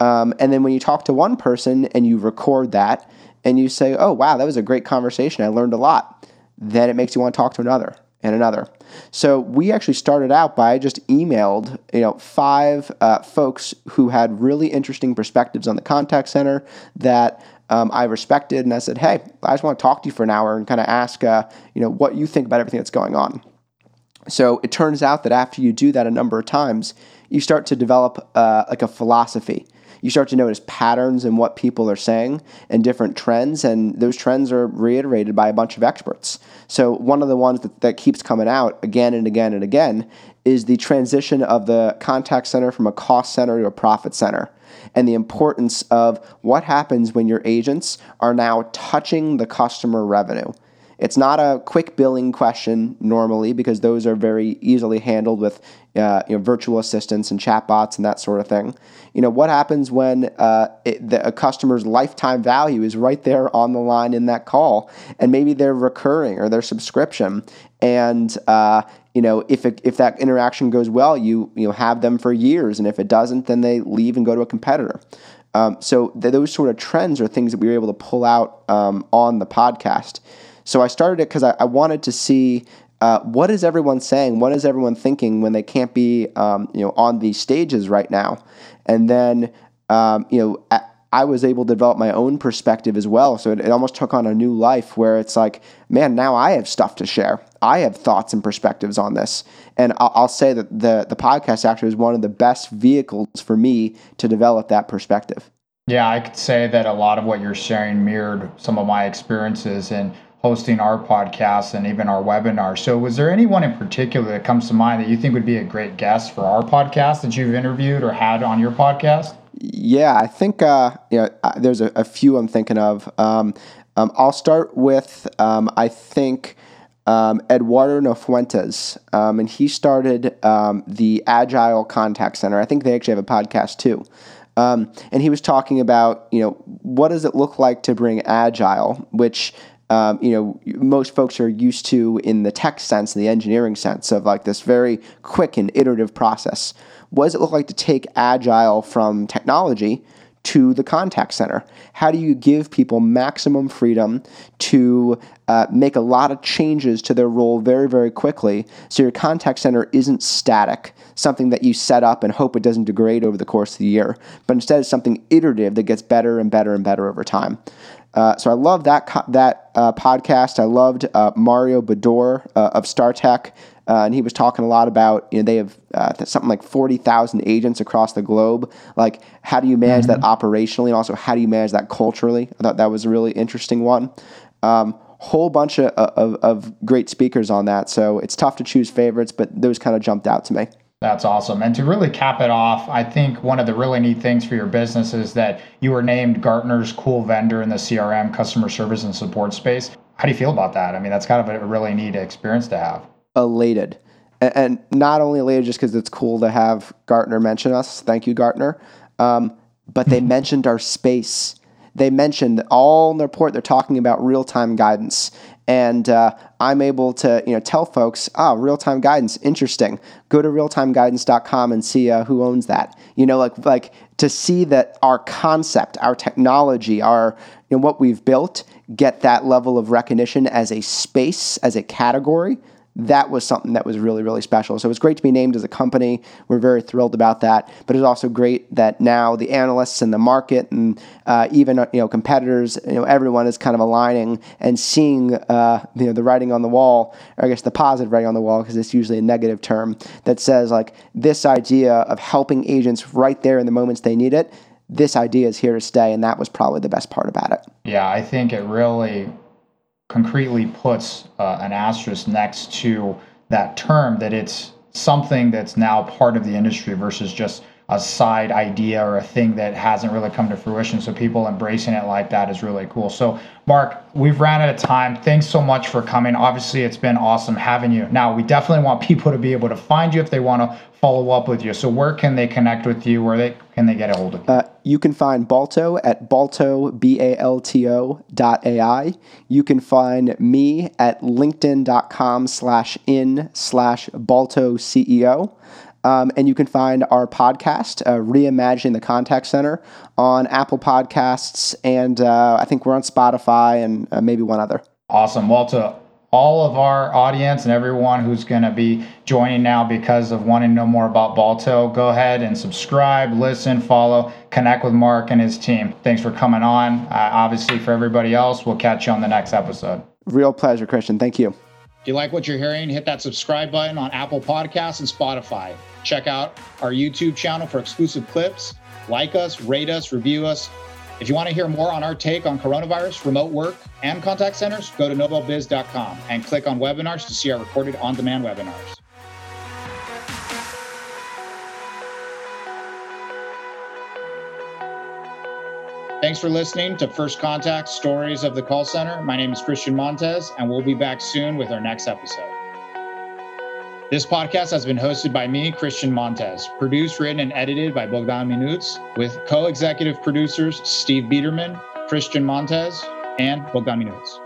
Um, and then when you talk to one person and you record that and you say, oh, wow, that was a great conversation. I learned a lot. Then it makes you want to talk to another and another. So we actually started out by just emailed, you know, five uh, folks who had really interesting perspectives on the contact center that um, I respected, and I said, hey, I just want to talk to you for an hour and kind of ask, uh, you know, what you think about everything that's going on. So it turns out that after you do that a number of times, you start to develop uh, like a philosophy you start to notice patterns in what people are saying and different trends, and those trends are reiterated by a bunch of experts. So, one of the ones that, that keeps coming out again and again and again is the transition of the contact center from a cost center to a profit center and the importance of what happens when your agents are now touching the customer revenue. It's not a quick billing question normally because those are very easily handled with uh, you know, virtual assistants and chatbots and that sort of thing. You know, what happens when uh, it, the, a customer's lifetime value is right there on the line in that call, and maybe they're recurring or their subscription, and uh, you know, if it, if that interaction goes well, you you know have them for years, and if it doesn't, then they leave and go to a competitor. Um, so th- those sort of trends are things that we were able to pull out um, on the podcast. So I started it because I, I, wanted to see uh, what is everyone saying, what is everyone thinking when they can't be um, you know on these stages right now, and then um, you know. I, was able to develop my own perspective as well. So it, it, almost took on a new life where it's like, man, now I have stuff to share. I have thoughts and perspectives on this. And I'll, I'll say that the, the podcast actually is one of the best vehicles for me to develop that perspective. Yeah, I could say that a lot of what you're sharing mirrored some of my experiences. And hosting our podcast and even our webinar. So, was there anyone in particular that comes to mind that you think would be a great guest for our podcast that you've interviewed or had on your podcast? Yeah, I think uh, you know there's a, a, few I'm thinking of. Um, um, I'll start with um, I think um, Eduardo Nofuentes, um, and he started um, the Agile Contact Center. I think they actually have a podcast too. Um, and he was talking about, you know, what does it look like to bring agile, which um, you know, most folks are used to in the tech sense, in the engineering sense of like this very quick and iterative process. What does it look like to take agile from technology to the contact center? How do you give people maximum freedom to uh, make a lot of changes to their role very, very quickly so your contact center isn't static, something that you set up and hope it doesn't degrade over the course of the year, but instead it's something iterative that gets better and better and better over time. Uh, so I love that co- that uh, podcast. I loved uh, Mario Bador uh, of StarTek, uh, and he was talking a lot about you know they have uh, something like forty thousand agents across the globe. Like how do you manage mm-hmm. that operationally, and also how do you manage that culturally? I thought that was a really interesting one. Um, whole bunch of, of, of great speakers on that. So it's tough to choose favorites, but those kind of jumped out to me. That's awesome. And to really cap it off, I think one of the really neat things for your business is that you were named Gartner's cool vendor in the CRM, customer service, and support space. How do you feel about that? I mean, that's kind of a really neat experience to have. Elated. And not only elated just because it's cool to have Gartner mention us. Thank you, Gartner. Um, but they mentioned our space. They mentioned all in the report, they're talking about real time guidance and uh, I'm able to you know tell folks, ah, real time guidance, interesting. Go to realtimeguidance.com and see uh, who owns that. You know, like like to see that our concept, our technology, our you know what we've built get that level of recognition as a space, as a category that was something that was really, really special. So it was great to be named as a company. We're very thrilled about that. But it's also great that now the analysts and the market and uh, even you know competitors, you know, everyone is kind of aligning and seeing uh, you know the writing on the wall, or I guess the positive writing on the wall, because it's usually a negative term that says like this idea of helping agents right there in the moments they need it. This idea is here to stay, and that was probably the best part about it. Yeah, I think it really concretely puts uh, an asterisk next to that term that it's something that's now part of the industry versus just a side idea or a thing that hasn't really come to fruition. So people embracing it like that is really cool. So Mark, we've ran out of time. Thanks so much for coming. Obviously, it's been awesome having you. Now, we definitely want people to be able to find you if they want to follow up with you. So where can they connect with you? Where they can they get a hold of you? Uh, you can find Balto at balto, B-A-L-T-O dot A-I. You can find me at linkedin.com slash in slash Balto CEO. Um, and you can find our podcast, uh, Reimagining the Contact Center, on Apple Podcasts, and uh, I think we're on Spotify and uh, maybe one other. Awesome. Well, to all of our audience and everyone who's going to be joining now because of wanting to know more about Balto, go ahead and subscribe, listen, follow, connect with Mark and his team. Thanks for coming on. Uh, obviously, for everybody else, we'll catch you on the next episode. Real pleasure, Christian. Thank you. If you like what you're hearing, hit that subscribe button on Apple Podcasts and Spotify. Check out our YouTube channel for exclusive clips. Like us, rate us, review us. If you want to hear more on our take on coronavirus, remote work, and contact centers, go to nobelbiz.com and click on webinars to see our recorded on demand webinars. Thanks for listening to First Contact Stories of the Call Center. My name is Christian Montez, and we'll be back soon with our next episode. This podcast has been hosted by me, Christian Montez, produced, written, and edited by Bogdan Minuts, with co executive producers Steve Biederman, Christian Montez, and Bogdan Minuts.